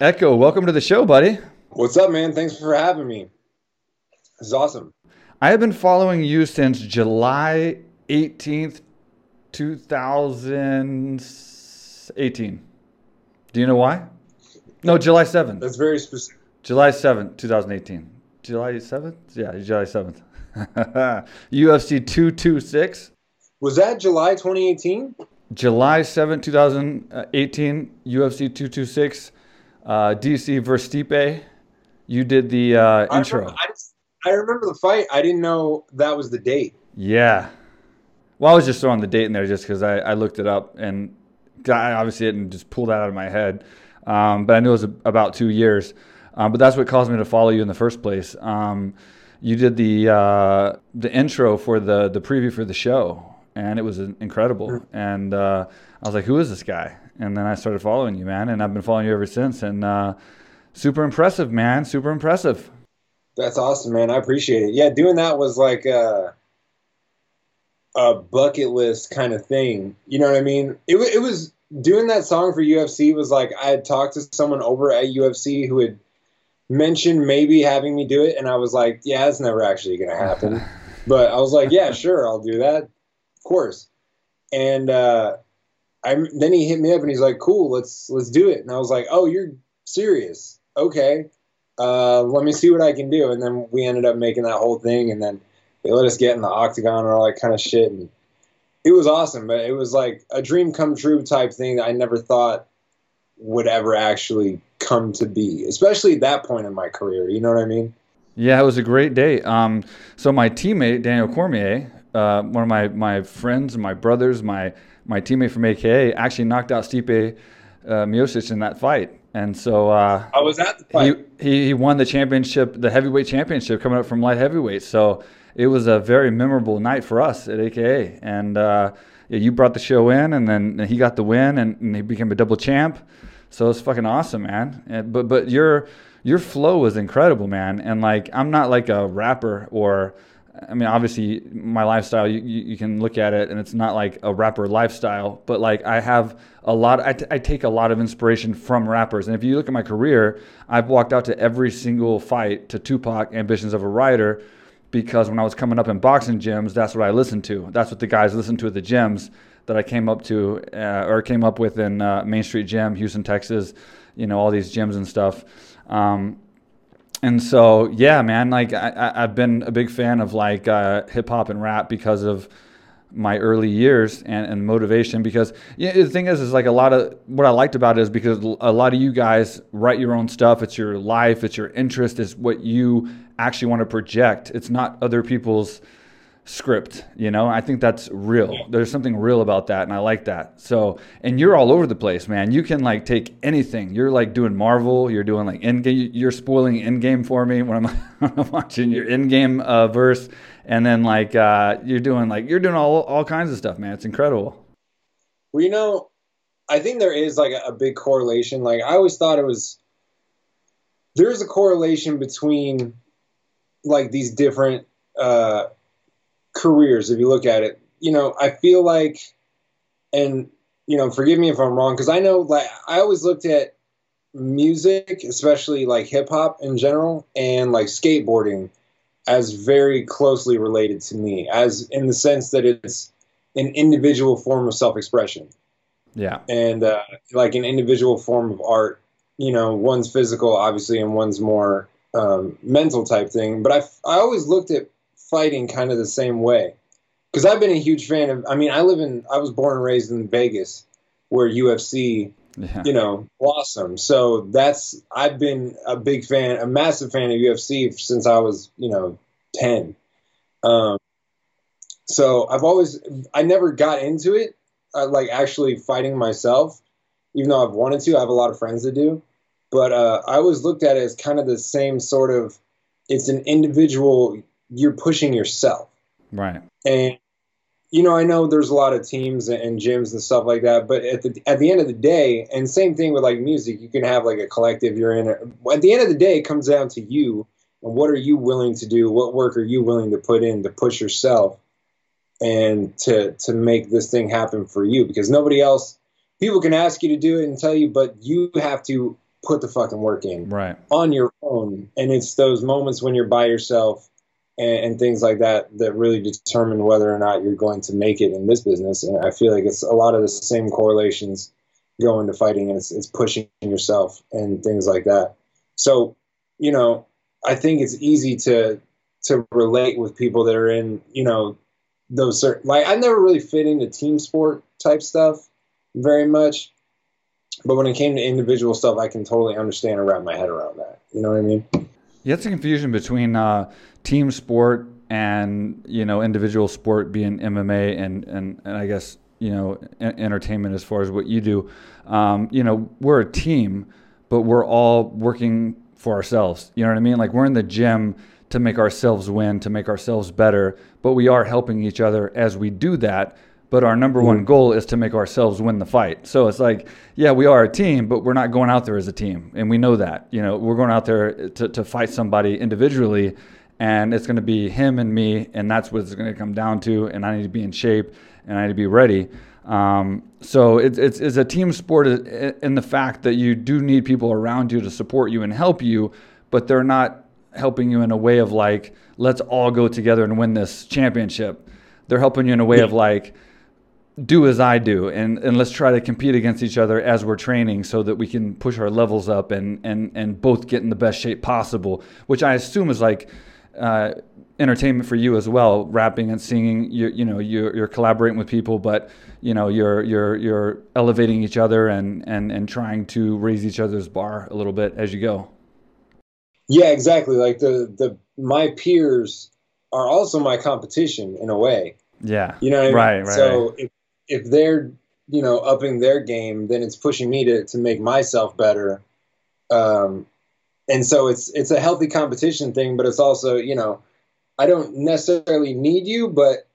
Ekoh, welcome to the show, buddy. What's up, man? Thanks for having me. This is awesome. I have been following you since July 18th, 2018. Do you know why? No, July 7th. That's very specific. July 7th, 2018. July 7th? Yeah, July 7th. UFC 226. Was that July 2018? July 7th, 2018, UFC 226, uh, DC versus Stipe. You did the uh, I intro. remember, I, just- I remember the fight. I didn't know that was the date. Yeah. Well, I was just throwing the date in there just because I, I looked it up and I obviously didn't just pull that out of my head. Um, but I knew it was a, about two years. Um, but that's what caused me to follow you in the first place. Um, you did the uh, the intro for the the preview for the show, and it was incredible. And uh, I was like, "Who is this guy?" And then I started following you, man, and I've been following you ever since. And uh, super impressive, man. Super impressive. That's awesome, man. I appreciate it. Yeah, doing that was like a, a bucket list kind of thing. You know what I mean? It, it was doing that song for UFC was like I had talked to someone over at UFC who had mentioned maybe having me do it, and I was like, yeah, that's never actually going to happen. but I was like, yeah, sure, I'll do that, of course. And uh, I then he hit me up and he's like, cool, let's let's do it. And I was like, oh, you're serious? Okay uh, let me see what I can do. And then we ended up making that whole thing, and then they let us get in the octagon and all that kind of shit. And it was awesome, but it was like a dream come true type thing that I never thought would ever actually come to be, especially at that point in my career. You know what I mean? Yeah, it was a great day. Um, so my teammate Daniel Cormier, uh, one of my, my friends, my brothers, my my teammate from AKA, actually knocked out Stipe uh, Miocic in that fight, and so uh, I was at the he, fight. he he won the championship, the heavyweight championship, coming up from light heavyweight. So it was a very memorable night for us at AKA, and uh, yeah, you brought the show in, and then he got the win, and, and he became a double champ. So it's fucking awesome, man. And, but but your your flow was incredible, man. And like I'm not like a rapper or I mean obviously my lifestyle you, you, can look at it and it's not like a rapper lifestyle, but like I have a lot I, t- I take a lot of inspiration from rappers. And if you look at my career, I've walked out to every single fight to Tupac Ambitions of a Writer because when I was coming up in boxing gyms, that's what I listened to. That's what the guys listened to at the gyms that I came up to uh, or came up with in uh, Main Street Gym, Houston, Texas. You know all these gyms and stuff. Um, and so yeah, man, like I, I've been a big fan of like uh, hip hop and rap because of my early years and, and motivation because the thing is is like a lot of what I liked about it is because a lot of you guys write your own stuff. It's your life. It's your interest. It's what you actually want to project. It's not other people's script you know? I think that's real. There's something real about that and i like that. So and you're all over the place man. You can like take anything. You're like doing marvel you're doing like in game you're spoiling in game for me when i'm, when I'm watching your in game uh, verse. And then like uh, you're doing like you're doing all all kinds of stuff man. It's incredible. Well, you know, I think there is like a, a big correlation. Like I always thought it was there is a correlation between like these different uh, careers. If you look at it, you know, I feel like, and you know, forgive me if I'm wrong, because I know like I always looked at music, especially like hip hop in general, and like skateboarding as very closely related to me, as in the sense that it's an individual form of self-expression yeah and uh, like an individual form of art. You know, one's physical, obviously, and one's more um, mental type thing. But I, I always looked at fighting kind of the same way because I've been a huge fan of. I mean, I live in, I was born and raised in Vegas, where UFC, yeah you know, blossomed. So that's I've been a big fan, a massive fan of UFC since I was, you know, ten. Um, so I've always, I never got into it, uh, like actually fighting myself, even though I've wanted to. I have a lot of friends that do, but uh, I always looked at it as kind of the same sort of. It's an individual. You're pushing yourself, right and you know I know there's a lot of teams and gyms and stuff like that, but at the at the end of the day, and same thing with like music, you can have like a collective. You're in. At the end of the day, it comes down to you and what are you willing to do? What work are you willing to put in to push yourself? and to to make this thing happen for you because nobody else people can ask you to do it and tell you but you have to put the fucking work in right on your own. And it's those moments when you're by yourself and, and, things like that that really determine whether or not you're going to make it in this business. And I feel like it's a lot of the same correlations go into fighting, and it's, it's pushing yourself and things like that. So, you know, I think it's easy to to relate with people that are in, you know, those certain like I never really fit into team sport type stuff very much. But when it came to individual stuff, I can totally understand and wrap my head around that. You know what I mean? Yeah, it's a confusion between uh, team sport and you know individual sport being MMA and and, and I guess you know entertainment as far as what you do. Um, you know, we're a team, but we're all working for ourselves. You know what I mean? Like we're in the gym to make ourselves win, to make ourselves better, but we are helping each other as we do that. But our number one goal is to make ourselves win the fight. So it's like, yeah, we are a team, but we're not going out there as a team. And we know that. You know, we're going out there to, to fight somebody individually, and it's going to be him and me, and that's what it's going to come down to. And I need to be in shape and I need to be ready. Um, so it's, it's, it's a team sport in the fact that you do need people around you to support you and help you, but they're not helping you in a way of like, let's all go together and win this championship. They're helping you in a way of like, do as I do and, and let's try to compete against each other as we're training so that we can push our levels up and, and, and both get in the best shape possible, which I assume is like uh, entertainment for you as well, rapping and singing. You, you know, you're, you're collaborating with people, but you know, you're, you're, you're elevating each other and, and, and trying to raise each other's bar a little bit as you go. Yeah, exactly. Like the the my peers are also my competition in a way. Yeah. You know what I mean? Right, right. So if if they're, you know, upping their game, then it's pushing me to to make myself better. Um and so it's it's a healthy competition thing, but it's also, you know, I don't necessarily need you, but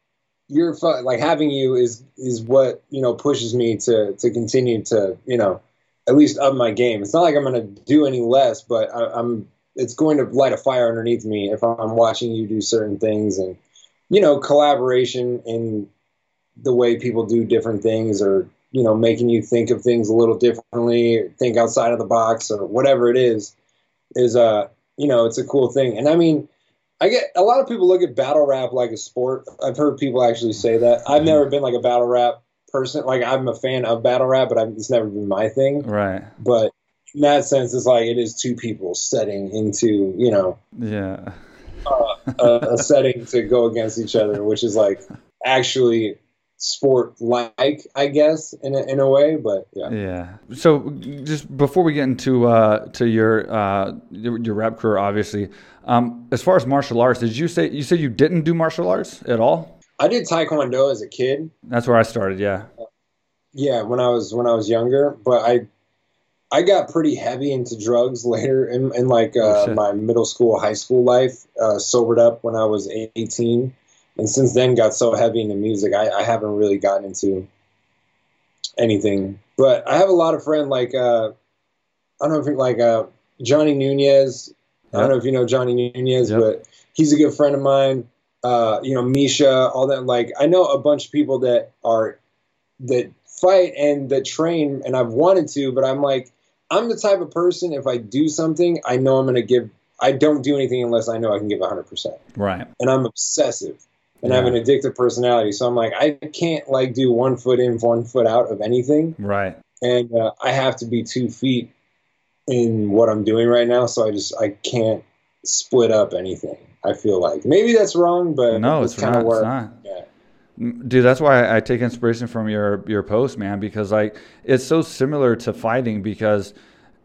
you're like having you is is what, you know, pushes me to to continue to, you know, at least up my game. It's not like I'm going to do any less, but I, I'm it's going to light a fire underneath me if I'm watching you do certain things and you know collaboration in the way people do different things or you know making you think of things a little differently think outside of the box or whatever it is is uh you know it's a cool thing. And i mean i get a lot of people look at battle rap like a sport. I've heard people actually say that. I've never been like a battle rap person. Like i'm a fan of battle rap but I've, it's never been my thing. Right. But in that sense, it's like it is two people setting into you know yeah. uh, a, a setting to go against each other, which is like actually sport like I guess in a, in a way but yeah. Yeah. So just before we get into uh to your uh your, your rap career obviously um as far as martial arts did you say you said you didn't do martial arts at all? I did taekwondo as a kid. That's where I started yeah. Yeah when I was when I was younger but I I got pretty heavy into drugs later in, in like uh, oh, my middle school, high school life. Uh, sobered up when I was 18, and since then got so heavy into music, I, I haven't really gotten into anything. But I have a lot of friends like uh, I don't know if you like uh, Johnny Nunez. I don't know if you know Johnny Nunez, yep. but he's a good friend of mine. Uh, you know Misha, all that. Like I know a bunch of people that are that fight and that train, and I've wanted to, but I'm like I'm the type of person if I do something, I know I'm going to give. I don't do anything unless I know I can give 100. percent Right. And I'm obsessive, and yeah. I have an addictive personality. So I'm like, I can't like do one foot in, one foot out of anything. Right. And uh, I have to be two feet in what I'm doing right now. So I just I can't split up anything. I feel like maybe that's wrong, but no, it's, it's kind of where. Yeah dude that's why i take inspiration from your your post man because like it's so similar to fighting because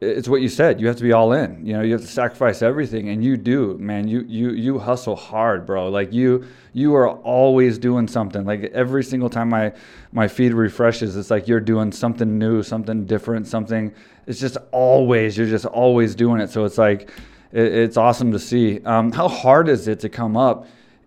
it's what you said. You have to be all in. You know you have to sacrifice everything and you do man. You you you hustle hard bro. Like you you are always doing something. Like every single time my my feed refreshes it's like you're doing something new something different something. It's just always you're just always doing it. So it's like it, it's awesome to see. Um, how hard is it to come up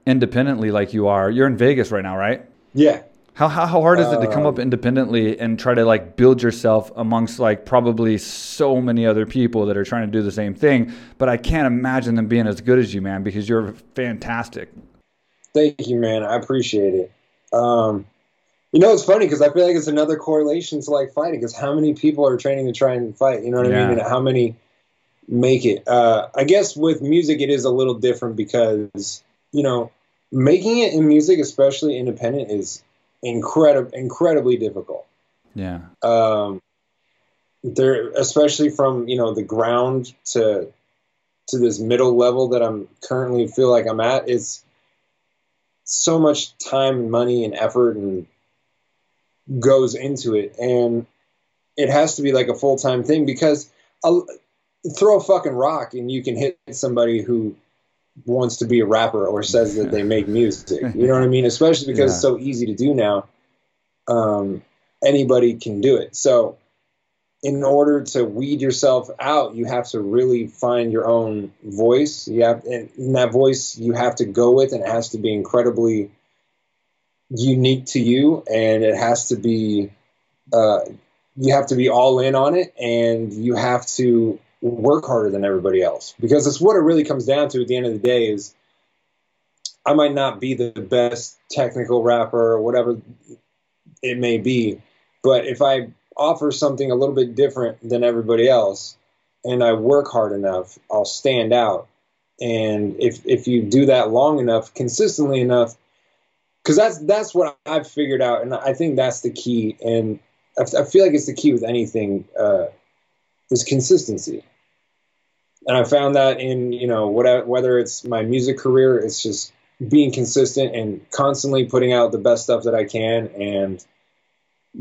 independently like you are. You're in Vegas right now, right? Yeah. How, how, hard is it to come up um, independently and try to like build yourself amongst like probably so many other people that are trying to do the same thing? But I can't imagine them being as good as you, man, because you're fantastic. Thank you, man. I appreciate it. Um, You know, it's funny because I feel like it's another correlation to like fighting. Because how many people are training to try and fight? You know what Yeah. I mean? And how many make it? Uh, I guess with music, it is a little different because you know, making it in music, especially independent, is incredible, incredibly difficult. Yeah. Um, there, especially from you know the ground to to this middle level that I'm currently feel like I'm at, is so much time and money and effort and goes into it, and it has to be like a full time thing because I'll, throw a fucking rock and you can hit somebody who wants to be a rapper or says that they make music. You know what I mean? Especially because it's so easy to do now. Um, anybody can do it. So, in order to weed yourself out, you have to really find your own voice. You have, and that voice, you have to go with, and it has to be incredibly unique to you, and it has to be, uh, you have to be all in on it, and you have to work harder than everybody else because it's what it really comes down to at the end of the day is I might not be the best technical rapper or whatever it may be, but if I offer something a little bit different than everybody else and I work hard enough, I'll stand out. And if if you do that long enough, consistently enough, because that's that's what I've figured out, and I think that's the key. And I, I feel like it's the key with anything uh, is consistency. And I found that in you know whatever whether it's my music career, it's just being consistent and constantly putting out the best stuff that I can and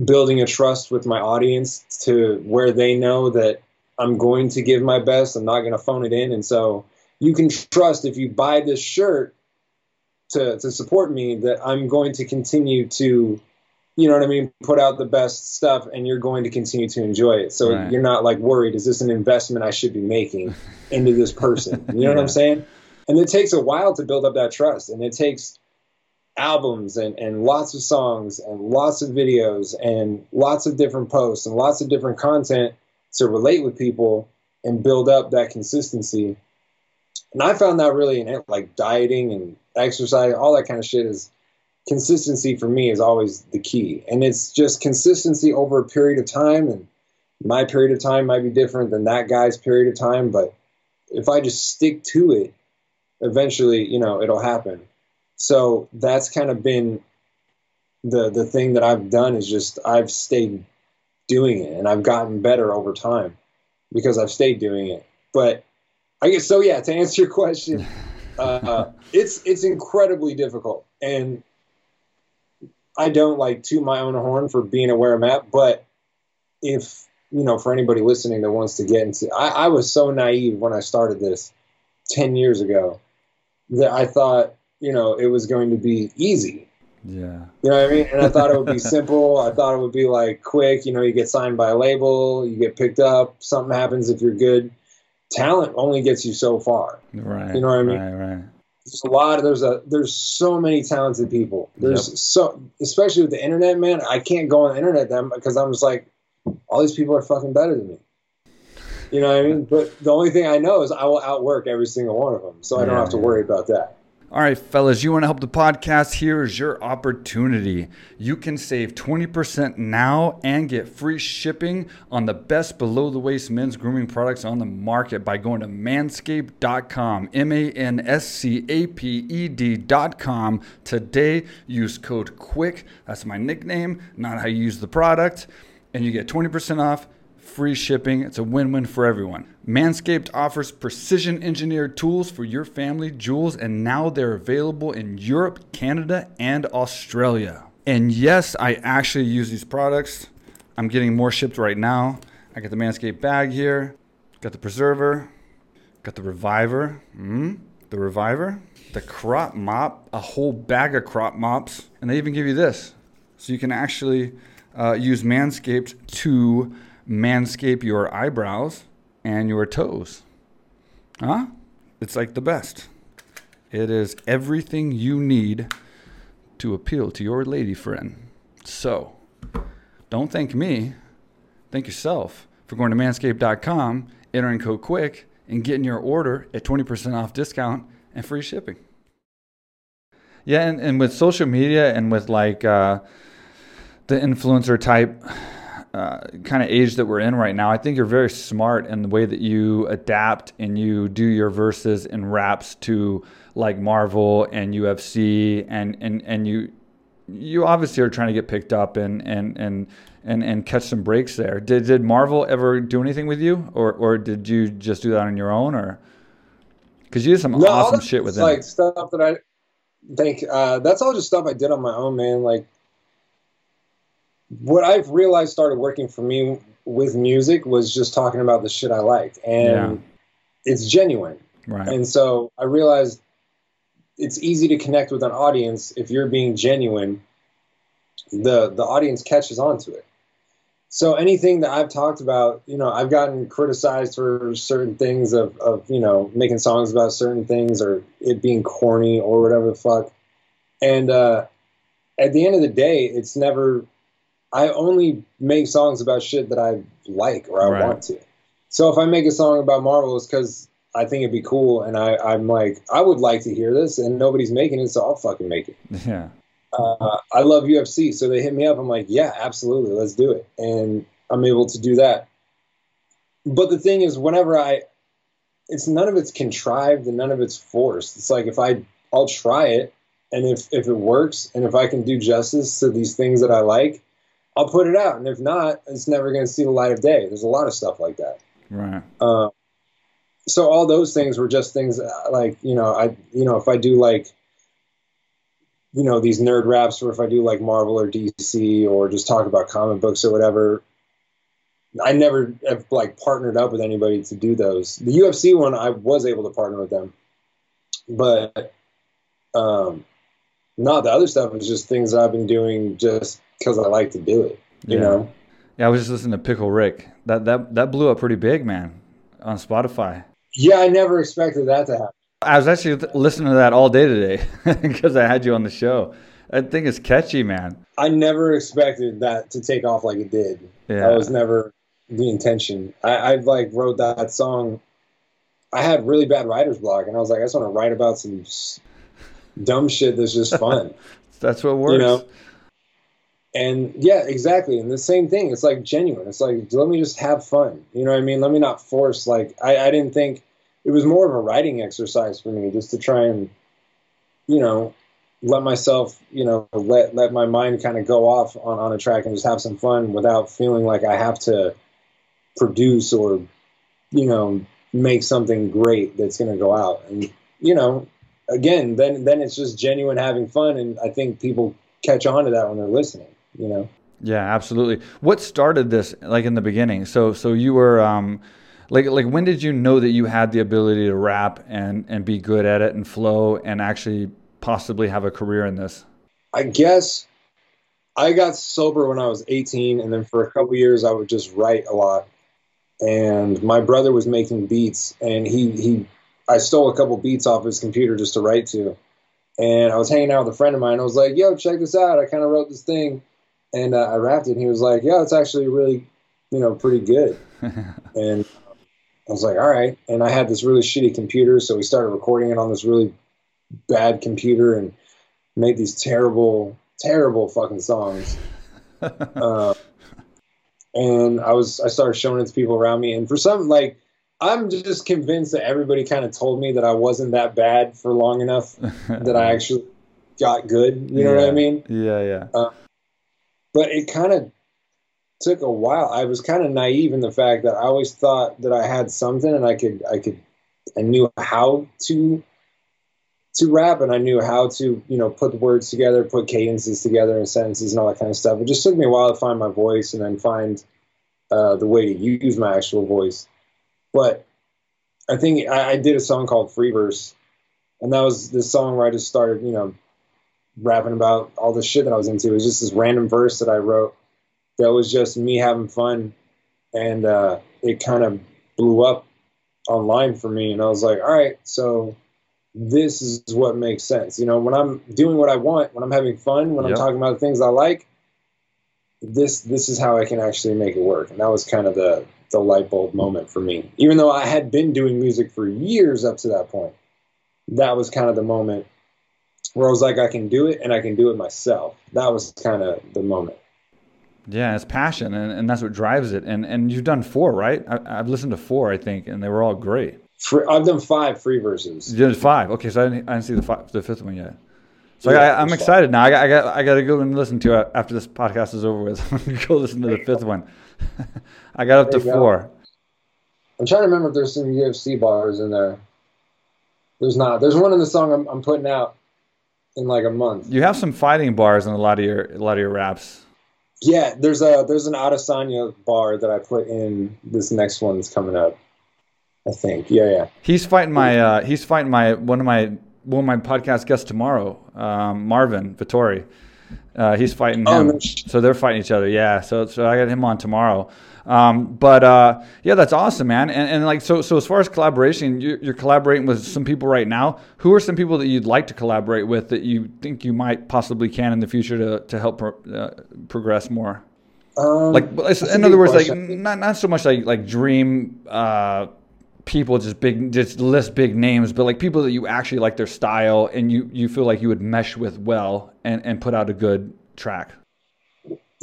building a trust with my audience to where they know that I'm going to give my best. I'm not going to phone it in. And so you can trust if you buy this shirt to, to support me that I'm going to continue to, you know what I mean, put out the best stuff and you're going to continue to enjoy it. So Right. you're not like worried, is this an investment I should be making into this person? You know what I'm saying? And it takes a while to build up that trust. And it takes albums and, and lots of songs and lots of videos and lots of different posts and lots of different content to relate with people and build up that consistency. And I found that really in it, like dieting and exercise, all that kind of shit is consistency for me is always the key. And it's just consistency over a period of time. And my period of time might be different than that guy's period of time. But if I just stick to it, eventually, you know, it'll happen. So that's kind of been the the thing that I've done is just I've stayed doing it and I've gotten better over time because I've stayed doing it. But I guess so. Yeah, to answer your question, uh, it's it's incredibly difficult, and I don't like toot my own horn for being aware I'm at. But if you know, for anybody listening that wants to get into, I, I was so naive when I started this ten years ago that I thought you know it was going to be easy. Yeah. You know what I mean? And I thought it would be simple. I thought it would be like quick. You know, you get signed by a label, you get picked up, something happens if you're good. Talent only gets you so far. Right. You know what I mean? Right. Right. There's a lot. of There's a there's so many talented people. There's so especially with the internet, man. I can't go on the internet them because I'm just like, all these people are fucking better than me. You know what I mean? But the only thing I know is I will outwork every single one of them, so I don't Yeah, have to worry about that. All right, fellas, you want to help the podcast? Here is your opportunity. You can save 20% now and get free shipping on the best below the waist men's grooming products on the market by going to manscaped.com. M A N S C A P E D.com. Today, use code QUICK. That's my nickname, not how you use the product. And you get 20% off free shipping. It's a win win for everyone. Manscaped offers precision engineered tools for your family jewels, and now they're available in Europe, Canada, and Australia. And yes, I actually use these products. I'm getting more shipped right now. I got the Manscaped bag here, got the preserver, got the reviver, mm, the reviver, the crop mop, a whole bag of crop mops, and they even give you this. So you can actually uh, use Manscaped to manscape your eyebrows and your toes. Huh? It's like the best. It is everything you need to appeal to your lady friend. So, don't thank me. Thank yourself for going to manscaped.com, entering code QUICK, and getting your order at 20% off discount and free shipping. Yeah, and, and with social media and with like, uh, the influencer type uh, kind of age that we're in right now, I think you're very smart in the way that you adapt and you do your verses and raps to like Marvel and UFC, and and and you you obviously are trying to get picked up and and and and, and catch some breaks there. Did did Marvel ever do anything with you, or or did you just do that on your own, or because you did some no, awesome shit with them? Like stuff that I think uh, that's all just stuff I did on my own, man. Like what I've realized started working for me with music was just talking about the shit I like, and yeah. it's genuine. Right. And so I realized it's easy to connect with an audience if you're being genuine. The the audience catches on to it. So anything that I've talked about, you know, I've gotten criticized for certain things of, of you know making songs about certain things or it being corny or whatever the fuck. And uh, at the end of the day, it's never I only make songs about shit that I like or I right. want to. So if I make a song about Marvel, it's because I think it'd be cool, and I, I'm like, I would like to hear this, and nobody's making it, so I'll fucking make it. Yeah. Uh, I love UFC, so they hit me up. I'm like, yeah, absolutely, let's do it, and I'm able to do that. But the thing is, whenever I, it's none of it's contrived and none of it's forced. It's like if I, I'll try it, and if if it works, and if I can do justice to these things that I like, I'll put it out, and if not, it's never going to see the light of day. There's a lot of stuff like that. Right. Uh, so all those things were just things uh, like you know I you know if I do like you know these nerd raps or if I do like Marvel or DC or just talk about comic books or whatever. I never have like partnered up with anybody to do those. The UFC one, I was able to partner with them, but um, not the other stuff is just things I've been doing just because I like to do it. You yeah. know. Yeah, I was just listening to Pickle Rick. That that that blew up pretty big, man, on Spotify. Yeah, I never expected that to happen. I was actually listening to that all day today because I had you on the show. I think it's catchy, man. I never expected that to take off like it did. Yeah. That was never the intention. I, I like wrote that song. I had really bad writer's block, and I was like, I just want to write about some dumb shit that's just fun. that's what works. You know? And yeah exactly. And the same thing it's like genuine. It's like let me just have fun. You know what i mean? Let me not force like i, I didn't think it was more of a writing exercise for me just to try and you know let myself you know let let my mind kind of go off on, on a track and just have some fun without feeling like i have to produce or you know make something great that's going to go out. And you know again then then it's just genuine having fun and i think people catch on to that when they're listening you know. Yeah, absolutely. What started this like in the beginning? So so you were um like like when did you know that you had the ability to rap and and be good at it and flow and actually possibly have a career in this? I guess I got sober when I was 18 and then for a couple years I would just write a lot. And my brother was making beats and he he I stole a couple beats off his computer just to write to. And I was hanging out with a friend of mine. I was like, "Yo, check this out. I kind of wrote this thing." And uh, I rapped it. and He was like, "Yeah, it's actually really, you know, pretty good." and I was like, "All right." And I had this really shitty computer, so we started recording it on this really bad computer and made these terrible, terrible fucking songs. uh, and I was, I started showing it to people around me, and for some, like, I'm just convinced that everybody kind of told me that I wasn't that bad for long enough that I actually got good. You know yeah. what I mean? Yeah, yeah. Uh, but it kind of took a while. I was kind of naive in the fact that I always thought that I had something and I could I could I knew how to to rap and I knew how to you know put words together, put cadences together and sentences and all that kind of stuff. It just took me a while to find my voice and then find uh, the way to use my actual voice. But I think I, I did a song called Free Verse, and that was the song where I just started you know rapping about all the shit that I was into. It was just this random verse that I wrote that was just me having fun, and uh, it kind of blew up online for me. And I was like, all right, so this is what makes sense. You know, when I'm doing what I want, when I'm having fun, when yep. I'm talking about the things I like, this this is how I can actually make it work. And that was kind of the the light bulb moment for me. Even though I had been doing music for years up to that point, that was kind of the moment where I was like, I can do it and I can do it myself. That was kind of the moment. Yeah, it's passion, and, and that's what drives it. And and you've done four, right? I, have listened to four, I think, and they were all great. Free, I've done five free verses. You did five. Okay, so I didn't, I didn't see the five, the fifth one yet. So yeah, I, am excited now. I got, I got I got to go and listen to it after this podcast is over with. I'm gonna go listen to the fifth one. I got up to four. I'm trying to remember if there's some UFC bars in there. There's not. There's one in the song I'm, I'm putting out in like a month. You have some fighting bars in a lot of your a lot of your raps. Yeah, there's a there's an Adesanya bar that I put in this next one that's coming up. I think. Yeah, yeah. He's fighting my uh, he's fighting my one of my one of my podcast guests tomorrow, um, Marvin Vettori. Uh, he's fighting oh, him, oh, no. so they're fighting each other. Yeah, so so I got him on tomorrow. Um, but uh, yeah, that's awesome, man. And, and like so, so as far as collaboration, you're, you're, collaborating with some people right now. Who are some people that you'd like to collaborate with that you think you might possibly can in the future to to help pro- uh, progress more? Um, like, in other words, question. like not not so much like like dream uh, people, just big, just list big names, but like people that you actually like their style and you you feel like you would mesh with well and and put out a good track.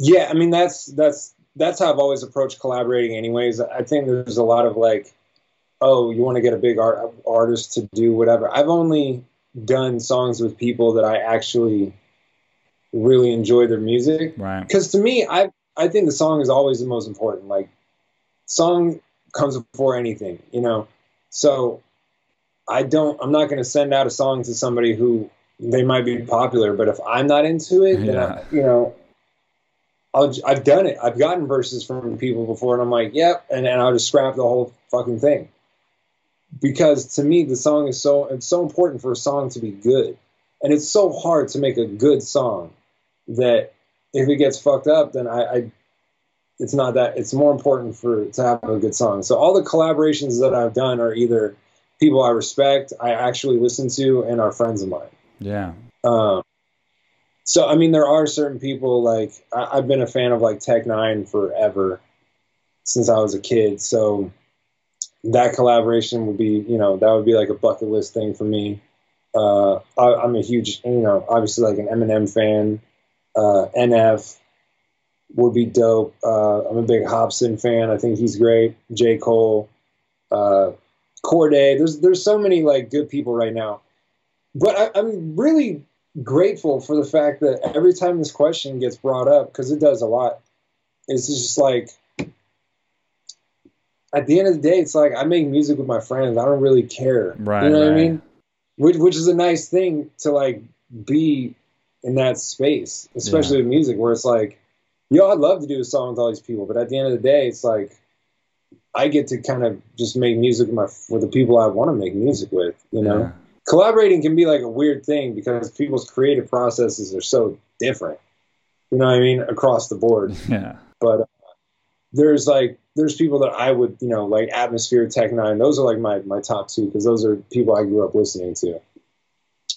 Yeah, I mean that's that's that's how I've always approached collaborating. Anyways, I think there's a lot of like, oh, you want to get a big art, artist to do whatever. I've only done songs with people that I actually really enjoy their music. Right. Because to me, I I think the song is always the most important. Like, song comes before anything, you know. So, I don't. I'm not going to send out a song to somebody who they might be popular, but if I'm not into it, yeah. then I, you know i have done it. I've gotten verses from people before, and I'm like, yep, and, and I'll just scrap the whole fucking thing. Because to me, the song is so it's so important for a song to be good, and it's so hard to make a good song that if it gets fucked up, then I, I it's not that it's more important for to have a good song. So all the collaborations that I've done are either people I respect, I actually listen to, and are friends of mine. Yeah. Um, so I mean, there are certain people like I, have been a fan of like Tech N9ne forever since I was a kid. So that collaboration would be, you know, that would be like a bucket list thing for me. Uh, I, am a huge, you know, obviously like an Eminem fan. Uh, NF would be dope. Uh, I'm a big Hopsin fan. I think he's great. J Cole, uh, Cordae. There's there's so many like good people right now, but I, I'm really grateful for the fact that every time this question gets brought up, because it does a lot, it's just like at the end of the day, it's like I make music with my friends. I don't really care. Right. You know right. what I mean? Which which is a nice thing to like be in that space, especially yeah. with music, where it's like, yo, I'd love to do a song with all these people, but at the end of the day, it's like I get to kind of just make music with my with the people I want to make music with. You know. Yeah collaborating can be like a weird thing because people's creative processes are so different. You know what I mean? Across the board. Yeah. But uh, there's like there's people that I would you know like Atmosphere Tech N9ne. Those are like my my top two because those are people I grew up listening to,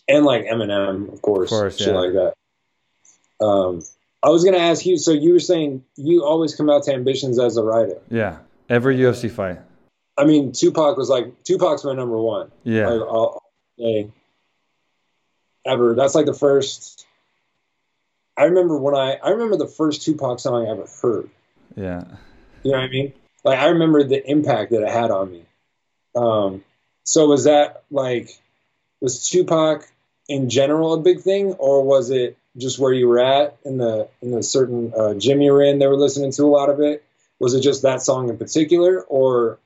and like Eminem, of course, of course shit yeah. like that. Um, I was gonna ask you. So you were saying you always come out to ambitions as a writer. Yeah. Every UFC fight. I mean, Tupac was like Tupac's my number one. Yeah. Day ever. That's like the first. I remember when I I remember the first Tupac song I ever heard. Yeah. You know what I mean? Like I remember the impact that it had on me. Um, so was that like was Tupac in general a big thing, or was it just where you were at in the in the certain uh, gym you were in? They were listening to a lot of it. Was it just that song in particular, or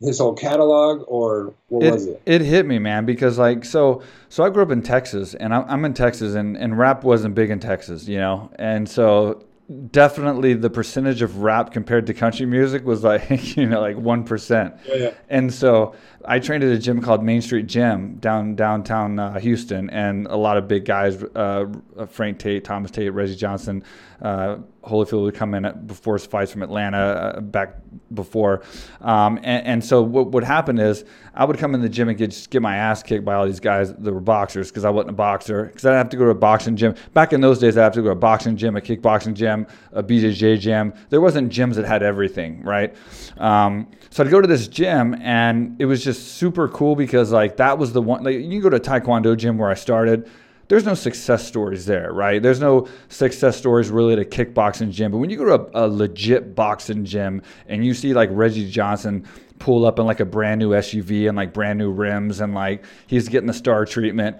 his whole catalog or what it, was it? It hit me, man, because like so so I grew up in Texas and I'm, I'm in Texas and, and rap wasn't big in Texas, you know, and so definitely the percentage of rap compared to country music was like you know like one percent. Yeah, yeah. And so I trained at a gym called Main Street Gym down downtown uh, Houston, and a lot of big guys, uh, Frank Tate, Thomas Tate, Reggie Johnson, uh, Holyfield would come in before his fights from Atlanta uh, back before, um, and, and, so what would happen is I would come in the gym and get just get my ass kicked by all these guys that were boxers because I wasn't a boxer because I'd have to go to a boxing gym. Back in those days, I'd have to go to a boxing gym, a kickboxing gym, a BJJ gym. There wasn't gyms that had everything, right? Um, so I'd go to this gym and it was just super cool because like that was the one. Like you go to Taekwondo gym where I started there's no success stories there, right? There's no success stories really a kickboxing gym. But when you go to a, a legit boxing gym and you see like Reggie Johnson pull up in like a brand new SUV and like brand new rims and like he's getting the star treatment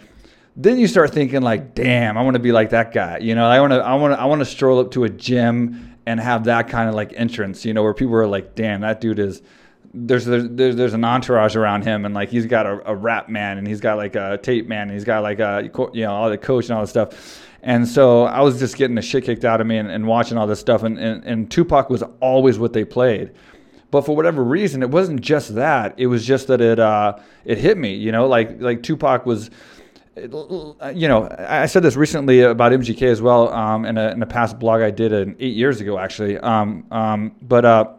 then you start thinking like, damn, I want to be like that guy. You know, I want to, I want to, I want to stroll up to a gym and have that kind of like entrance. You know, where people are like, damn, that dude is. There's there's there's an entourage around him, and like he's got a, a rap man, and he's got like a tape man, and he's got like a you know all the coach and all this stuff. And so I was just getting the shit kicked out of me and, and watching all this stuff. And, and, and Tupac was always what they played. But for whatever reason, it wasn't just that. It was just that it uh, it hit me. You know, like like Tupac was you know, I said this recently about MGK as well um, in, a, in a past blog I did uh, eight years ago, actually. Um, um, but uh,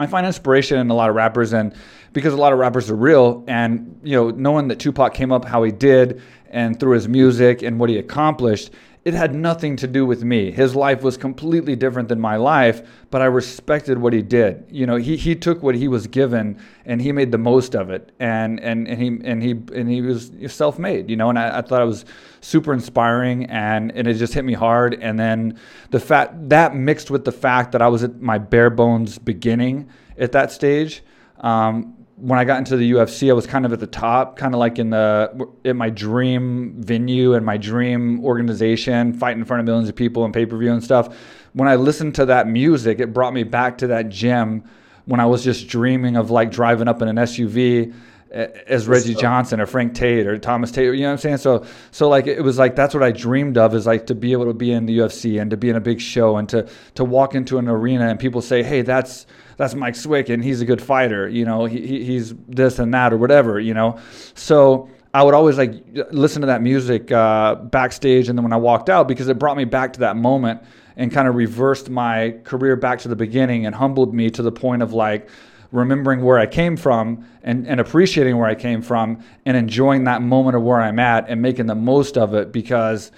I find inspiration in a lot of rappers, and because a lot of rappers are real, and you know, knowing that Tupac came up how he did, and through his music and what he accomplished, it had nothing to do with me. His life was completely different than my life, but I respected what he did. You know, he, he took what he was given and he made the most of it. And and, and he and he and he was self-made, you know, and I, I thought it was super inspiring and, and it just hit me hard. And then the fact that mixed with the fact that I was at my bare bones beginning at that stage, um, when I got into the UFC, I was kind of at the top, kind of like in the in my dream venue and my dream organization, fighting in front of millions of people and pay per view and stuff. When I listened to that music, it brought me back to that gym when I was just dreaming of like driving up in an SUV as Reggie Johnson or Frank Tate or Thomas Tate. You know what I'm saying? So so like it was like that's what I dreamed of is like to be able to be in the UFC and to be in a big show and to to walk into an arena and people say, hey, that's that's Mike Swick and he's a good fighter. You know, he, he's this and that or whatever. You know, so. I would always like listen to that music uh, backstage, and then when I walked out, because it brought me back to that moment and kind of reversed my career back to the beginning and humbled me to the point of like, remembering where I came from and, and appreciating where I came from and enjoying that moment of where I'm at and making the most of it because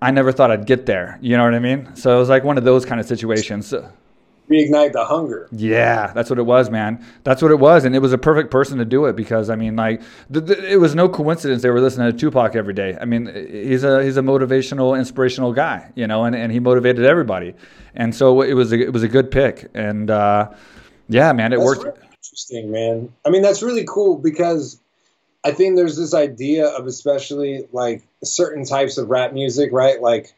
I never thought I'd get there. You know what I mean? So it was like one of those kind of situations. Reignite the hunger. Yeah, that's what it was, man. That's what it was, and it was a perfect person to do it because I mean, like, th- th- it was no coincidence they were listening to Tupac every day. I mean, he's a he's a motivational, inspirational guy, you know, and, and he motivated everybody, and so it was a, it was a good pick, and uh, yeah, man, it that's worked. Really interesting, man. I mean, that's really cool because I think there's this idea of especially like certain types of rap music, right? Like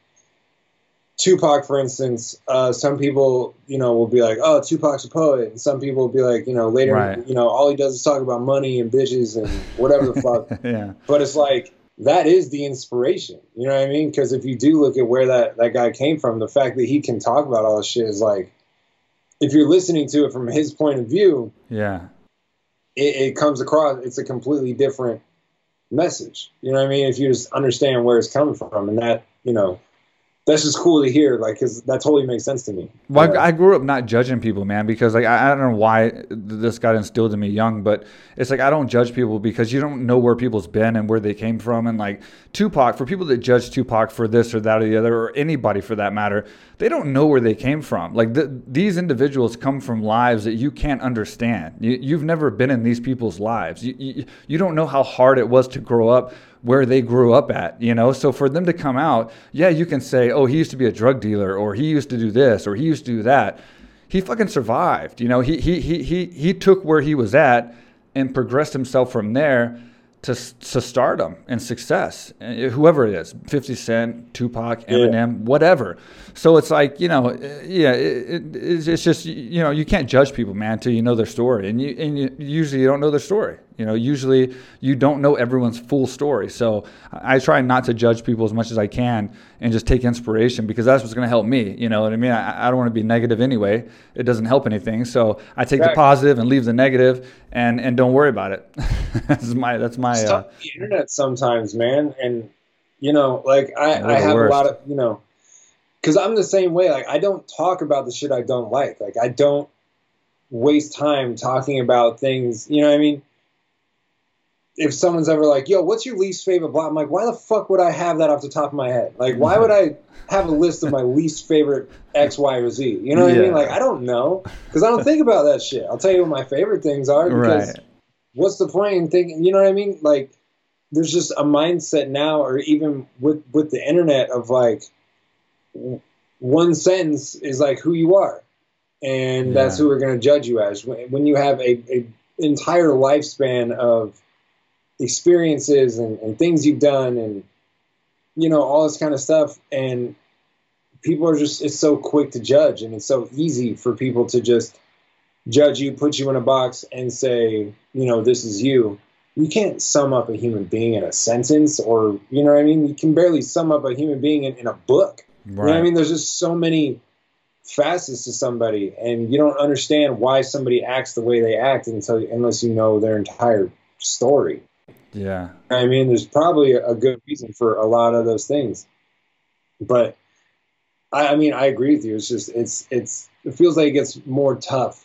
Tupac, for instance. Uh, some people, you know, will be like, "Oh, Tupac's a poet," and some people will be like, you know, later, right. you know, all he does is talk about money and bitches and whatever the fuck. yeah. But it's like that is the inspiration. You know what I mean? Because if you do look at where that that guy came from, the fact that he can talk about all this shit is like if you're listening to it from his point of view, yeah, it, it, comes across. It's a completely different message. You know what I mean? If you just understand where it's coming from, and that you know, that's just cool to hear. Like, cause that totally makes sense to me. Well, I, I grew up not judging people, man, because like I, I, don't know why this got instilled in me young, but it's like I don't judge people because you don't know where people's been and where they came from, and like Tupac, for people that judge Tupac for this or that or the other, or anybody for that matter, they don't know where they came from. Like these individuals come from lives that you can't understand. You, have never been in these people's lives. You, you, you don't know how hard it was to grow up where they grew up at, you know? So for them to come out, yeah, you can say, oh, he used to be a drug dealer or he used to do this or he used to do that. He fucking survived, you know? He, he, he, he, he took where he was at and progressed himself from there to, to stardom and success, eh, whoever it is 50 Cent, Tupac, Eminem, yeah. whatever. So it's like, you know, eh, yeah, it, it, it's just, you know, you can't judge people, man, until you know their story. And, you, and you, usually you don't know their story. You know, usually you don't know everyone's full story. So I try not to judge people as much as I can and just take inspiration because that's what's going to help me. You know what I mean? I, I don't want to be negative anyway. It doesn't help anything. So I take exactly. the positive and leave the negative and, and don't worry about it. that's my, that's my, uh, the internet sometimes, man. And, you know, like I, I have worst. a lot of, you know, because I'm the same way. Like I don't talk about the shit I don't like. Like I don't waste time talking about things. You know what I mean? If someone's ever like, "Yo, what's your least favorite block?" I'm like, "Why the fuck would I have that off the top of my head? Like, why would I have a list of my least favorite X, Y, or Z? You know what yeah. I mean? Like, I don't know because I don't think about that shit. I'll tell you what my favorite things are because right. what's the point in thinking? You know what I mean? Like, there's just a mindset now, or even with with the internet, of like one sentence is like who you are, and yeah. that's who we're going to judge you as. When you have a, a entire lifespan of experiences and, and things you've done, and you know all this kind of stuff, and people are just it's so quick to judge, and it's so easy for people to just judge you, put you in a box, and say, you know, this is you you can't sum up a human being in a sentence or you know what I mean? You can barely sum up a human being in, in a book. Right. You know what I mean? There's just so many facets to somebody and you don't understand why somebody acts the way they act until unless you know their entire story. Yeah. I mean, there's probably a, good reason for a lot of those things. But I, I mean, I agree with you. It's just it's it's it feels like it gets more tough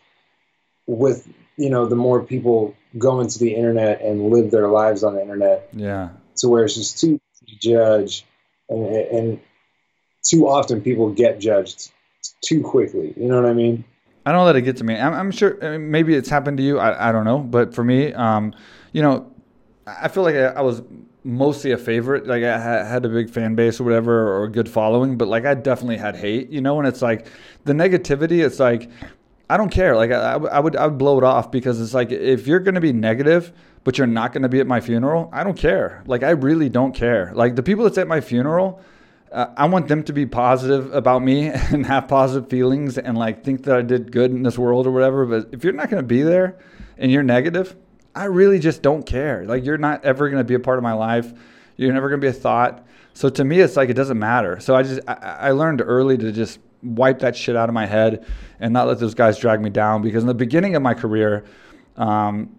with you know the more people go into the internet and live their lives on the internet. Yeah. To where it's just too to judge, and, and too often people get judged too quickly. You know what I mean? I don't let it get to me. I'm, I'm sure I mean, maybe it's happened to you. I, I don't know, but for me, um, you know, I feel like I, was mostly a favorite. Like I had a big fan base or whatever, or a good following. But like I definitely had hate. You know, and it's like the negativity. It's like I don't care. Like I, I would I would blow it off because it's like if you're gonna be negative, but you're not gonna be at my funeral, I don't care. Like I really don't care. Like the people that's at my funeral, uh, I want them to be positive about me and have positive feelings and like think that I did good in this world or whatever. But if you're not gonna be there and you're negative, I really just don't care. Like you're not ever gonna be a part of my life. You're never gonna be a thought. So to me, it's like it doesn't matter. So I just I, I learned early to just wipe that shit out of my head and not let those guys drag me down. Because in the beginning of my career, um,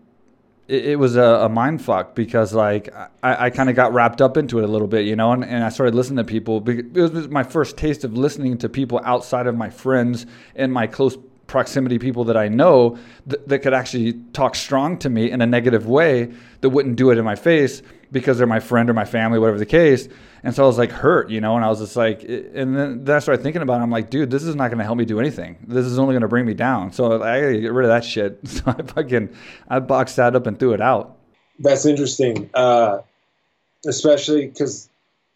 it, it, was a, a, mind fuck because like I, I kind of got wrapped up into it a little bit, you know, and, and I started listening to people. It was my first taste of listening to people outside of my friends and my close proximity people that I know th- that could actually talk strong to me in a negative way that wouldn't do it in my face because they're my friend or my family, whatever the case. And so I was like hurt, you know, and I was just like, and then, I started thinking about it. I'm like, dude, this is not going to help me do anything. This is only going to bring me down. So I got to get rid of that shit. So I fucking, I boxed that up and threw it out. That's interesting. Uh, especially because,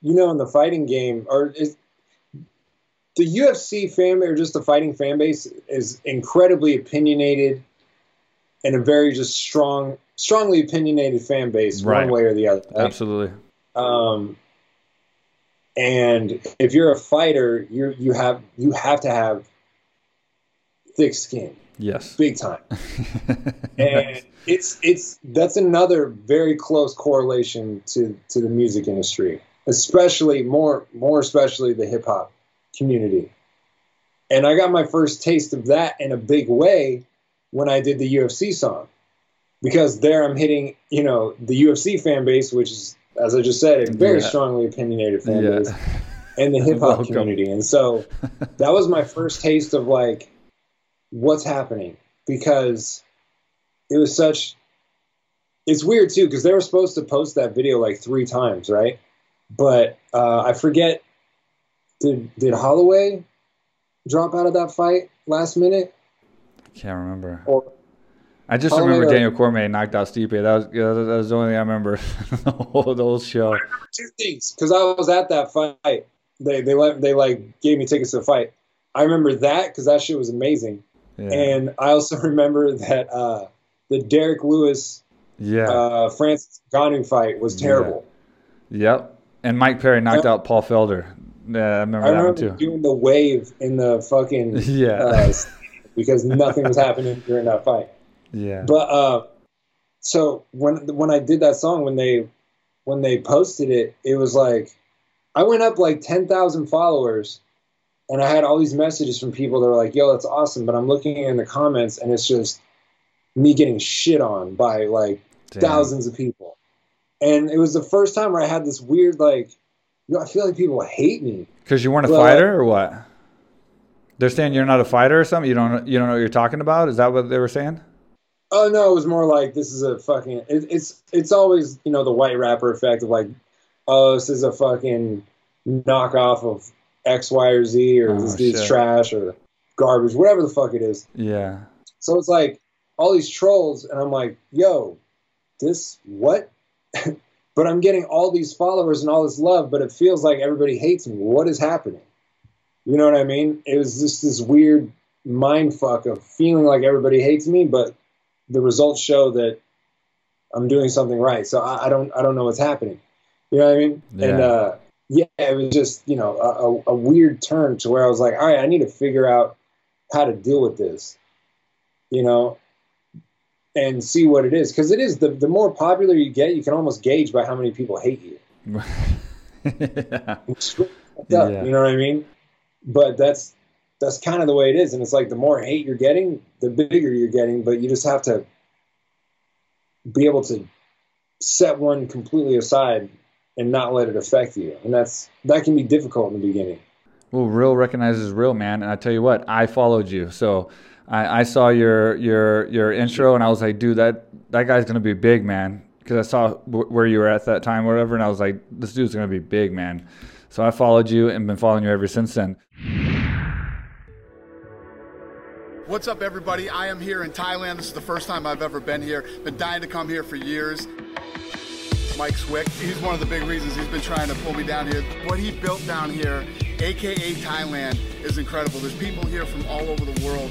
you know, in the fighting game, or is, the UFC fan or just the fighting fan base is incredibly opinionated and a very just strong, strongly opinionated fan base, right. one way or the other. Right? Absolutely. Um, and if you're a fighter, you you have you have to have thick skin. Yes. Big time. and it's it's that's another very close correlation to to the music industry, especially more more especially the hip hop community. And I got my first taste of that in a big way when I did the UFC song. Because there I'm hitting, you know, the UFC fan base, which is as I just said, a very yeah. strongly opinionated fan base, and the hip hop community. And so that was my first taste of like what's happening because it was such. It's weird too because they were supposed to post that video like three times, right? But uh, I forget. Did did Holloway drop out of that fight last minute? I Can't remember. Or I just remember Daniel Cormier knocked out Stipe. That was that was the only thing I remember the, whole, the whole show. Two things, because I was at that fight. They they let they like gave me tickets to the fight. I remember that because that shit was amazing, yeah. and I also remember that uh, the Derrick Lewis, yeah, uh, Francis Ngannou fight was terrible. Yeah. Yep, and Mike Perry knocked out Paul Felder. Yeah, I remember, I remember that one too. Doing the wave in the fucking yeah, uh, because nothing was happening during that fight. Yeah. But uh, so when when I did that song, when they when they posted it, it was like I went up like ten thousand followers, and I had all these messages from people that were like, "Yo, that's awesome," but I'm looking in the comments, and it's just me getting shit on by like Damn. thousands of people, and it was the first time where I had this weird like, you know, I feel like people hate me because you weren't a but, fighter or what? They're saying you're not a fighter or something. You don't you don't know what you're talking about. Is that what they were saying? Oh no, it was more like this is a fucking. It, it's it's always you know the white rapper effect of like, oh this is a fucking knockoff of X, Y, or Z, or oh, this dude's shit. trash or garbage, whatever the fuck it is. Yeah. So it's like all these trolls, and I'm like, yo, this what? but I'm getting all these followers and all this love, but it feels like everybody hates me. What is happening? You know what I mean? It was just this weird mind fuck of feeling like everybody hates me, but the results show that I'm doing something right. So I, I don't I don't know what's happening. You know what I mean? Yeah. And uh, yeah, it was just you know a, a, a weird turn to where I was like, all right, I need to figure out how to deal with this. You know, and see what it is because it is the the more popular you get, you can almost gauge by how many people hate you. yeah. yeah. You know what I mean? But that's that's kind of the way it is, and it's like the more hate you're getting, the bigger you're getting. But you just have to be able to set one completely aside and not let it affect you, and that's that can be difficult in the beginning. Well, real recognizes real, man. And I tell you what, I followed you, so I, I saw your your your intro, and I was like, dude, that that guy's gonna be big, man. Because I saw w- where you were at that time, or whatever, and I was like, this dude's gonna be big, man. So I followed you and been following you ever since then. What's up, everybody? I am here in Thailand. This is the first time I've ever been here. Been dying to come here for years. Mike Swick, he's one of the big reasons he's been trying to pull me down here. What he built down here, aka Thailand, is incredible. There's people here from all over the world.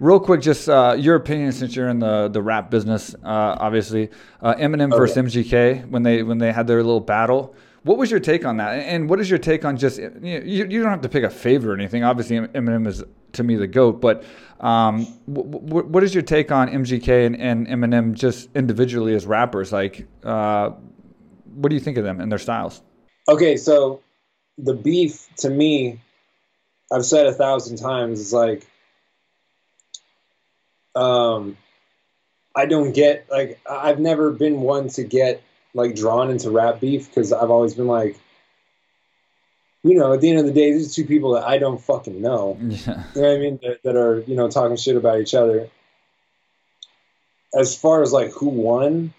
Real quick, just uh, your opinion since you're in the, the rap business, uh, obviously. Uh, Eminem Oh, versus yeah. MGK when they when they had their little battle. What was your take on that? And what is your take on just you, you, you don't have to pick a favorite or anything. Obviously, Eminem is to me the goat. But um, w- w- what is your take on MGK and, and Eminem just individually as rappers? Like, uh, what do you think of them and their styles? Okay, so the beef to me, I've said a thousand times, is like, um, I don't get like I've never been one to get like drawn into rap beef because I've always been like, you know, at the end of the day, these two people that I don't fucking know. Yeah. You know what I mean? That, that are you know talking shit about each other. As far as like who won,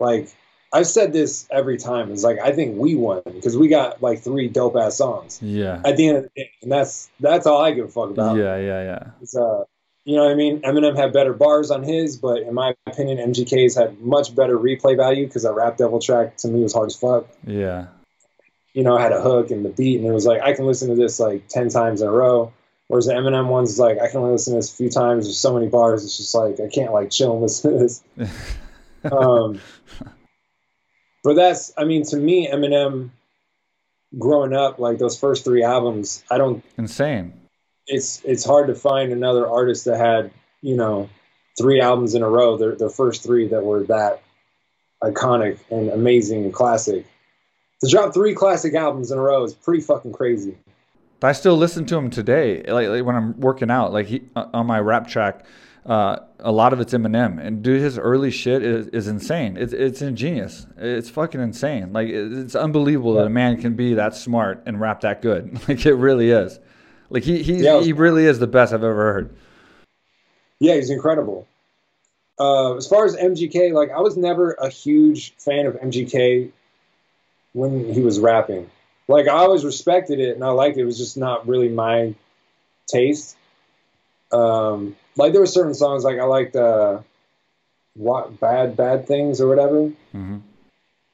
like I've said this every time. It's like I think we won because we got like three dope ass songs Yeah. at the end of the day, and that's that's all I give a fuck about. Yeah. Yeah. Yeah. It's, uh, you know what I mean? Eminem had better bars on his, but in my opinion, MGK's had much better replay value because that Rap Devil track to me was hard as fuck. Yeah. You know, I had a hook and the beat, and it was like I can listen to this like ten times in a row. Whereas the Eminem ones is like I can only listen to this a few times. There's so many bars. It's just like I can't like chill and listen to this. um, but that's I mean to me Eminem growing up like those first three albums I don't Insane. It's it's hard to find another artist that had you know three albums in a row their their first three that were that iconic and amazing and classic to drop three classic albums in a row is pretty fucking crazy I still listen to him today, like, like when I'm working out. Like he uh, on my rap track, uh, a lot of it's Eminem, and dude, his early shit is, is insane. It's it's ingenious. It's fucking insane. Like it's unbelievable that a man can be that smart and rap that good. Like it really is. Like he he Yeah, he really is the best I've ever heard. yeah he's incredible. Uh, as far as mgk like i was never a huge fan of mgk when he was rapping. Like i always respected it and i liked it. It was just not really my taste. Um, like there were certain songs like i liked uh, what bad bad things or whatever. Hmm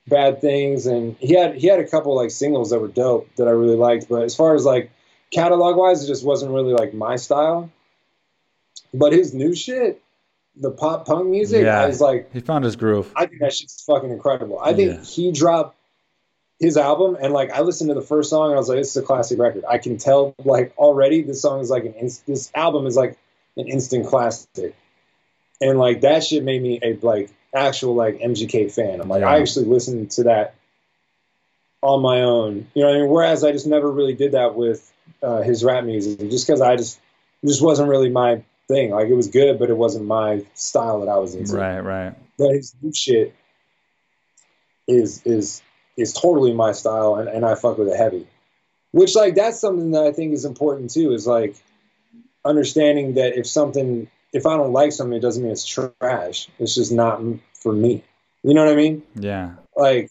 bad things and he had he had a couple like singles that were dope that i really liked but as far as like catalog wise it just wasn't really like my style but his new shit the pop punk music Yeah. i was like He found his groove. i think that shit's fucking incredible i think Yeah. he dropped his album and like i listened to the first song and i was like this is a classic record i can tell like already this song is like an inst- this album is like an instant classic and like that shit made me a like actual like mgk fan i'm like Yeah. i actually listened to that on my own. You know, I mean, whereas I just never really did that with uh, his rap music, just because I just just wasn't really my thing. Like it was good, but it wasn't my style that I was into. Right, right. But his new shit is is is totally my style, and, and I fuck with it heavy. Which like that's something that I think is important too. Is like understanding that if something if I don't like something, it doesn't mean it's trash. It's just not for me. You know what I mean? Yeah. Like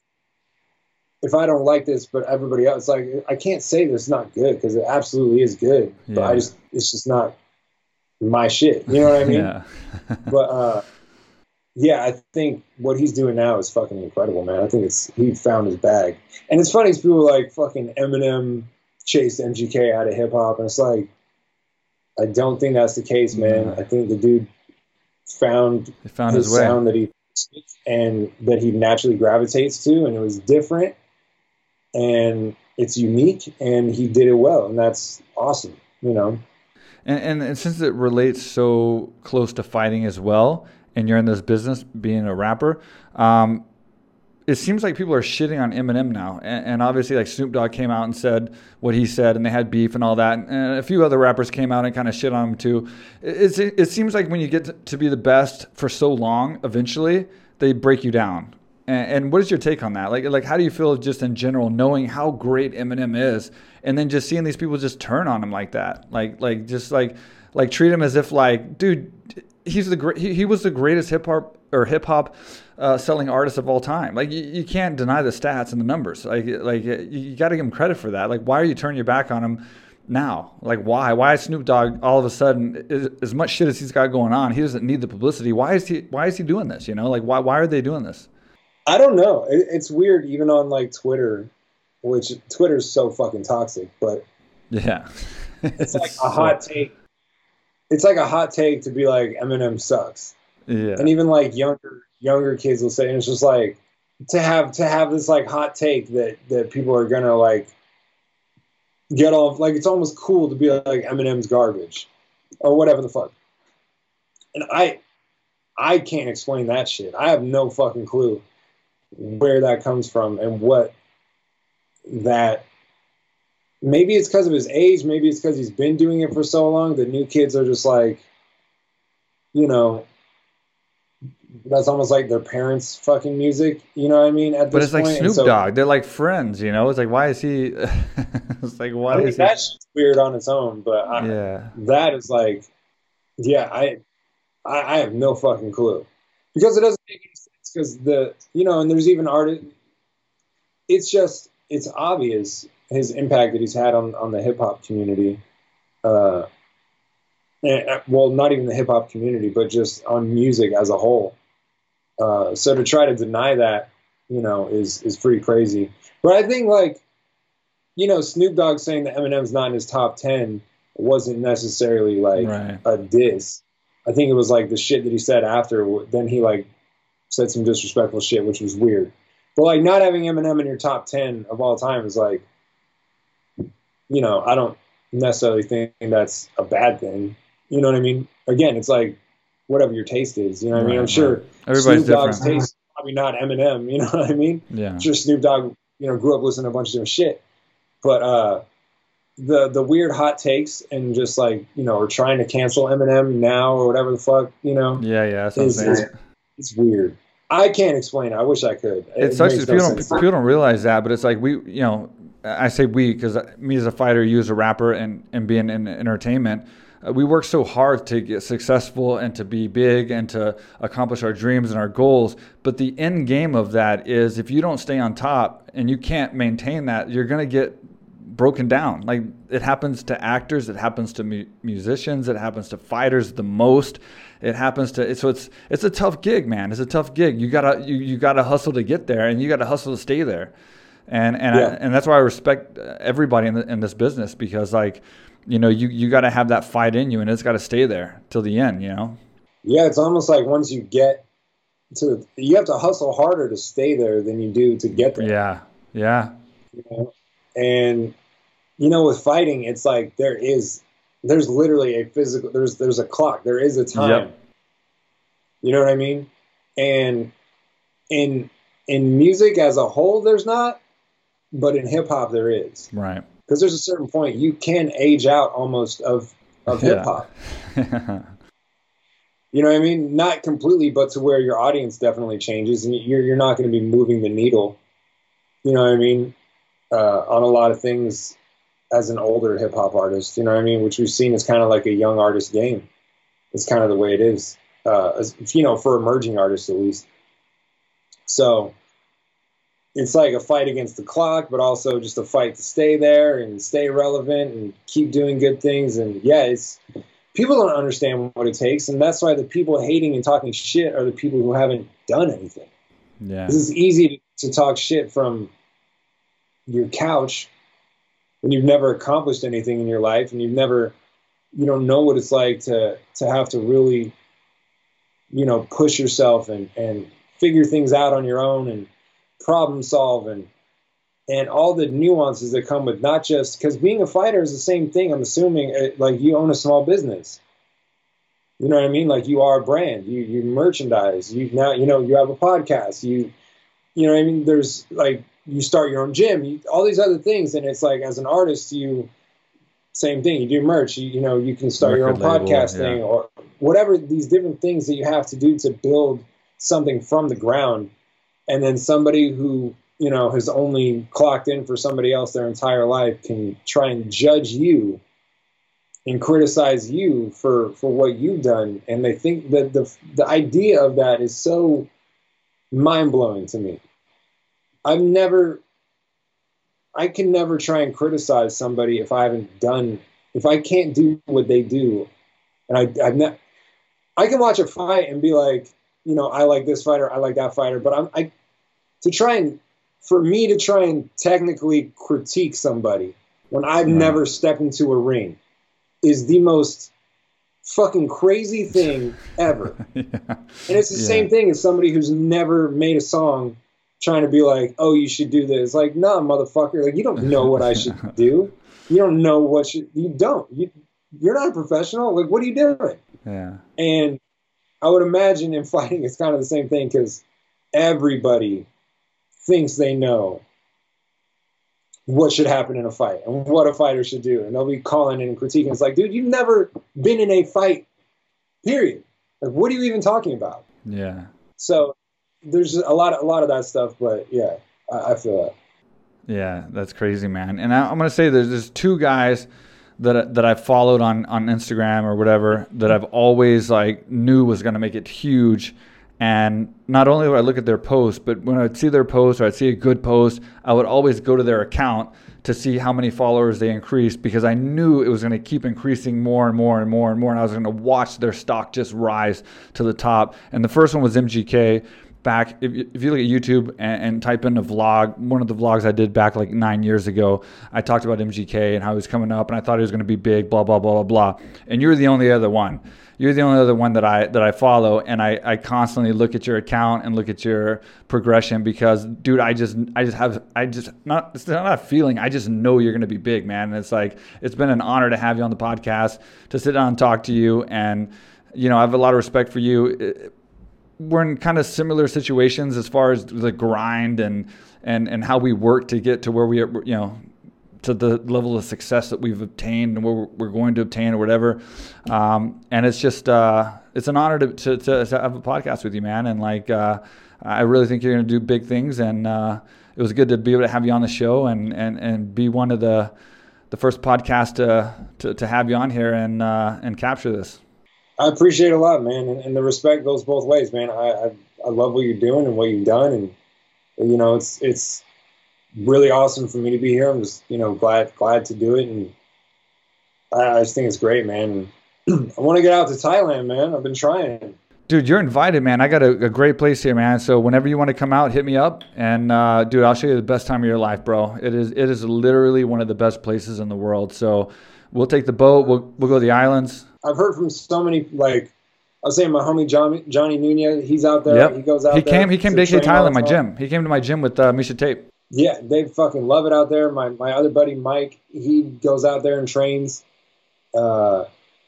if I don't like this, but everybody else, like I can't say that it's not good because it absolutely is good. Yeah. But I just it's just not my shit. You know what I mean? yeah. but uh, yeah, I think what he's doing now is fucking incredible, man. I think it's he found his bag, and it's funny. People like fucking Eminem chased MGK out of hip hop, and it's like I don't think that's the case, man. Mhm. I think the dude found found his sound that he and that he naturally gravitates to, and it was different, and it's unique, and he did it well, and that's awesome. You know, And, and, and since it relates so close to fighting as well, and you're in this business being a rapper, um, it seems like people are shitting on Eminem now. And, and obviously, like Snoop Dogg came out and said what he said, and they had beef and all that. And a few other rappers came out and kind of shit on him too. It, it, it seems like when you get to, to be the best for so long, eventually they break you down. And, and what is your take on that? Like, like how do you feel just in general, knowing how great Eminem is, and then just seeing these people just turn on him like that, like, like just like, like treat him as if like, dude, he's the great, he, he was the greatest hip hop or hip hop uh, selling artist of all time. Like, you, you can't deny the stats and the numbers. Like, like you, you got to give him credit for that. Like, why are you turning your back on him? Now, like, why? Why is Snoop Dogg all of a sudden, as, as much shit as he's got going on, he doesn't need the publicity. Why is he? Why is he doing this? You know, like, why? Why are they doing this? I don't know. It, it's weird, even on like Twitter, which Twitter's so fucking toxic, but Yeah, it's like a hot take. It's like a hot take to be like Eminem sucks, Yeah, and even like younger younger kids will say, and it's just like to have to have this like hot take that that people are gonna like get off. Like it's almost cool to be like Eminem's garbage or whatever the fuck. And I I can't explain that shit. I have no fucking clue where that comes from and what that maybe it's because of his age maybe it's because he's been doing it for so long the new kids are just like you know that's almost like their parents fucking music you know what i mean at but it's like point. And Snoop so- Dogg. They're like friends. You know, it's like why is he? it's like why I mean, is he? that shit's weird on its own but I, Yeah, that is like yeah I, I i have no fucking clue because it doesn't make any sense because the you know and there's even art it's just it's obvious his impact that he's had on on the hip-hop community uh and, well not even the hip-hop community but just on music as a whole uh so to try to deny that you know is is pretty crazy but i think like you know snoop dogg saying that eminem's not in his top 10 wasn't necessarily like right. a diss. I think it was like the shit that he said after. Then he like said some disrespectful shit, which was weird. But like not having Eminem in your top ten of all time is like, you know, I don't necessarily think that's a bad thing. You know what I mean? Again, it's like whatever your taste is. You know what I mean? I'm sure right. Everybody's Snoop Dogg's different. taste probably not Eminem. You know what I mean? Yeah, I'm sure Snoop Dogg, you know, grew up listening to a bunch of different shit. But uh the the weird hot takes and just like, you know, or trying to cancel Eminem now or whatever the fuck, you know, yeah, yeah. That's what I'm saying. is it's weird. I can't explain it. I wish I could. it sucks makes if no people don't, people don't realize that, but it's like we, you know, I say we because me as a fighter, you as a rapper, and and being in entertainment, uh, we work so hard to get successful and to be big and to accomplish our dreams and our goals. But the end game of that is if you don't stay on top and you can't maintain that, you're gonna get broken down. Like it happens to actors, it happens to mu- musicians, it happens to fighters the most. It happens to so it's it's a tough gig, man. It's a tough gig. You gotta you, you gotta hustle to get there, and you gotta hustle to stay there. And and I, and that's why I respect uh, everybody in the, in this business because like you know you you got to have that fight in you, and it's got to stay there till the end. You know. Yeah, it's almost like once you get to you have to hustle harder to stay there than you do to get there. Yeah. Yeah. you know? And you know, with fighting, it's like there is there's literally a physical there's there's a clock. There is a time. Yep. You know what I mean? And in in music as a whole, there's not. but in hip hop there is. Right. Because there's a certain point you can age out almost of of hip hop. You know what I mean? Not completely, but to where your audience definitely changes, and you're you're not going to be moving the needle. You know what I mean? Uh, on a lot of things as an older hip hop artist. You know what I mean? Which we've seen is kind of like a young artist game. It's kind of the way it is. Uh, as, you know, for emerging artists at least. So it's like a fight against the clock, but also just a fight to stay there and stay relevant and keep doing good things. And yeah, it's people don't understand what it takes, and that's why the people hating and talking shit are the people who haven't done anything. Yeah. This is easy to talk shit from your couch when you've never accomplished anything in your life and you've never you don't know what it's like to to have to really you know push yourself and and figure things out on your own and problem solve and and all the nuances that come with not just because being a fighter is the same thing i'm assuming uh, like you own a small business. You know what i mean? Like you are a brand you you merchandise you now you know you have a podcast you you know what i mean? There's like you start your own gym you, all these other things and it's like as an artist you same thing you do merch you, you know you can start your own Record label, podcast yeah. thing or whatever these different things that you have to do to build something from the ground. And then somebody who you know has only clocked in for somebody else their entire life can try and judge you and criticize you for for what you've done. And they think that the the idea of that is so mind-blowing to me i've never i can never try and criticize somebody if i haven't done if i can't do what they do and i i've not i can watch a fight and be like you know i like this fighter i like that fighter but i'm i to try and for me to try and technically critique somebody when I've never stepped into a ring is the most fucking crazy thing ever. yeah. And it's the Yeah. same thing as somebody who's never made a song trying to be like, "Oh, you should do this." Like, "No, motherfucker, like you don't know what I should do. You don't know what should you don't. You you're not a professional. Like, what are you doing?" Yeah. And I would imagine in fighting it's kind of the same thing because everybody thinks they know what should happen in a fight and what a fighter should do. And they'll be calling in and critiquing. It's like, dude, you've never been in a fight, period. Like, what are you even talking about? Yeah. So there's a lot, a lot of that stuff. But yeah, I, I feel that. Yeah, that's crazy, man. And I, I'm gonna say there's there's two guys that that I followed on on Instagram or whatever that I've always like knew was gonna make it huge. And not only would I look at their post, but when I'd see their post or I'd see a good post, I would always go to their account to see how many followers they increased because I knew it was going to keep increasing more and more and more and more. And I was going to watch their stock just rise to the top. And the first one was MGK back if you, if you look at YouTube and, and type in a vlog, one of the vlogs I did back like nine years ago, I talked about MGK and how he was coming up, and I thought he was going to be big, blah blah blah blah blah. And you're the only other one. You're the only other one that I that I follow, and I, I constantly look at your account and look at your progression because, dude, I just I just have I just not it's not a feeling. I just know you're going to be big, man. And it's like it's been an honor to have you on the podcast to sit down and talk to you, and you know I have a lot of respect for you we're in kind of similar situations as far as the grind and and and how we work to get to where we are, you know, to the level of success that we've obtained and where we're- going to obtain or whatever. Um, and it's just uh, it's an honor to, to, to, have a podcast with you, man. And like uh, I really think you're going to do big things. And uh, it was good to be able to have you on the show and and and be one of the the first podcast to to, to have you on here and uh, and capture this. I appreciate a lot, man, and, and the respect goes both ways, man. I, I I love what you're doing and what you've done, and you know it's it's really awesome for me to be here. I'm just you know glad glad to do it, and I, I just think it's great, man. I want to get out to Thailand, man. I've been trying. Dude, you're invited, man. I got a, a great place here, man. So whenever you want to come out, hit me up, and uh, dude, I'll show you the best time of your life, bro. It is it is literally one of the best places in the world. So we'll take the boat. We'll we'll go to the islands. I've heard from so many like I was saying my homie Johnny Johnny Nunez. He's out there. Yep. He goes out He there. came he came to AK Thailand, my gym. He came to my gym with uh, Miesha Tate. Yeah, they fucking love it out there. My my other buddy Mike, he goes out there and trains. Uh,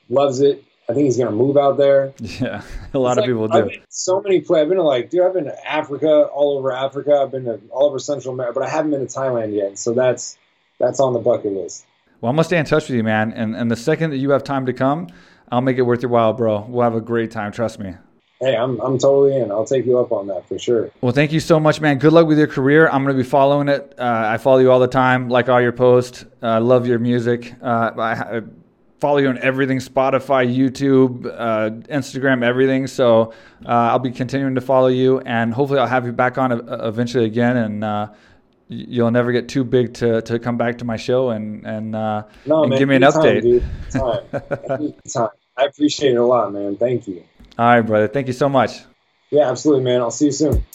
loves it. I think he's gonna move out there. Yeah, a lot It's of like, people do. so many places. I've been to like, dude, I've been to Africa, all over Africa. I've been to all over Central America, but I haven't been to Thailand yet. So that's that's on the bucket list. Well, I'm gonna stay in touch with you, man. And and the second that you have time to come, I'll make it worth your while, bro. We'll have a great time. Trust me. Hey, I'm I'm totally in. I'll take you up on that for sure. Well, thank you so much, man. Good luck with your career. I'm going to be following it. Uh, I follow you all the time, like all your posts. I uh, love your music. Uh, I, I, follow you on everything Spotify, YouTube, uh, Instagram, everything. So uh, I'll be continuing to follow you, and hopefully, I'll have you back on eventually again. And uh, you'll never get too big to, to come back to my show and, and, uh, no, and man, give me an anytime, update. Dude. Anytime. anytime. I appreciate it a lot, man. Thank you. All right, brother. Thank you so much. Yeah, absolutely, man. I'll see you soon.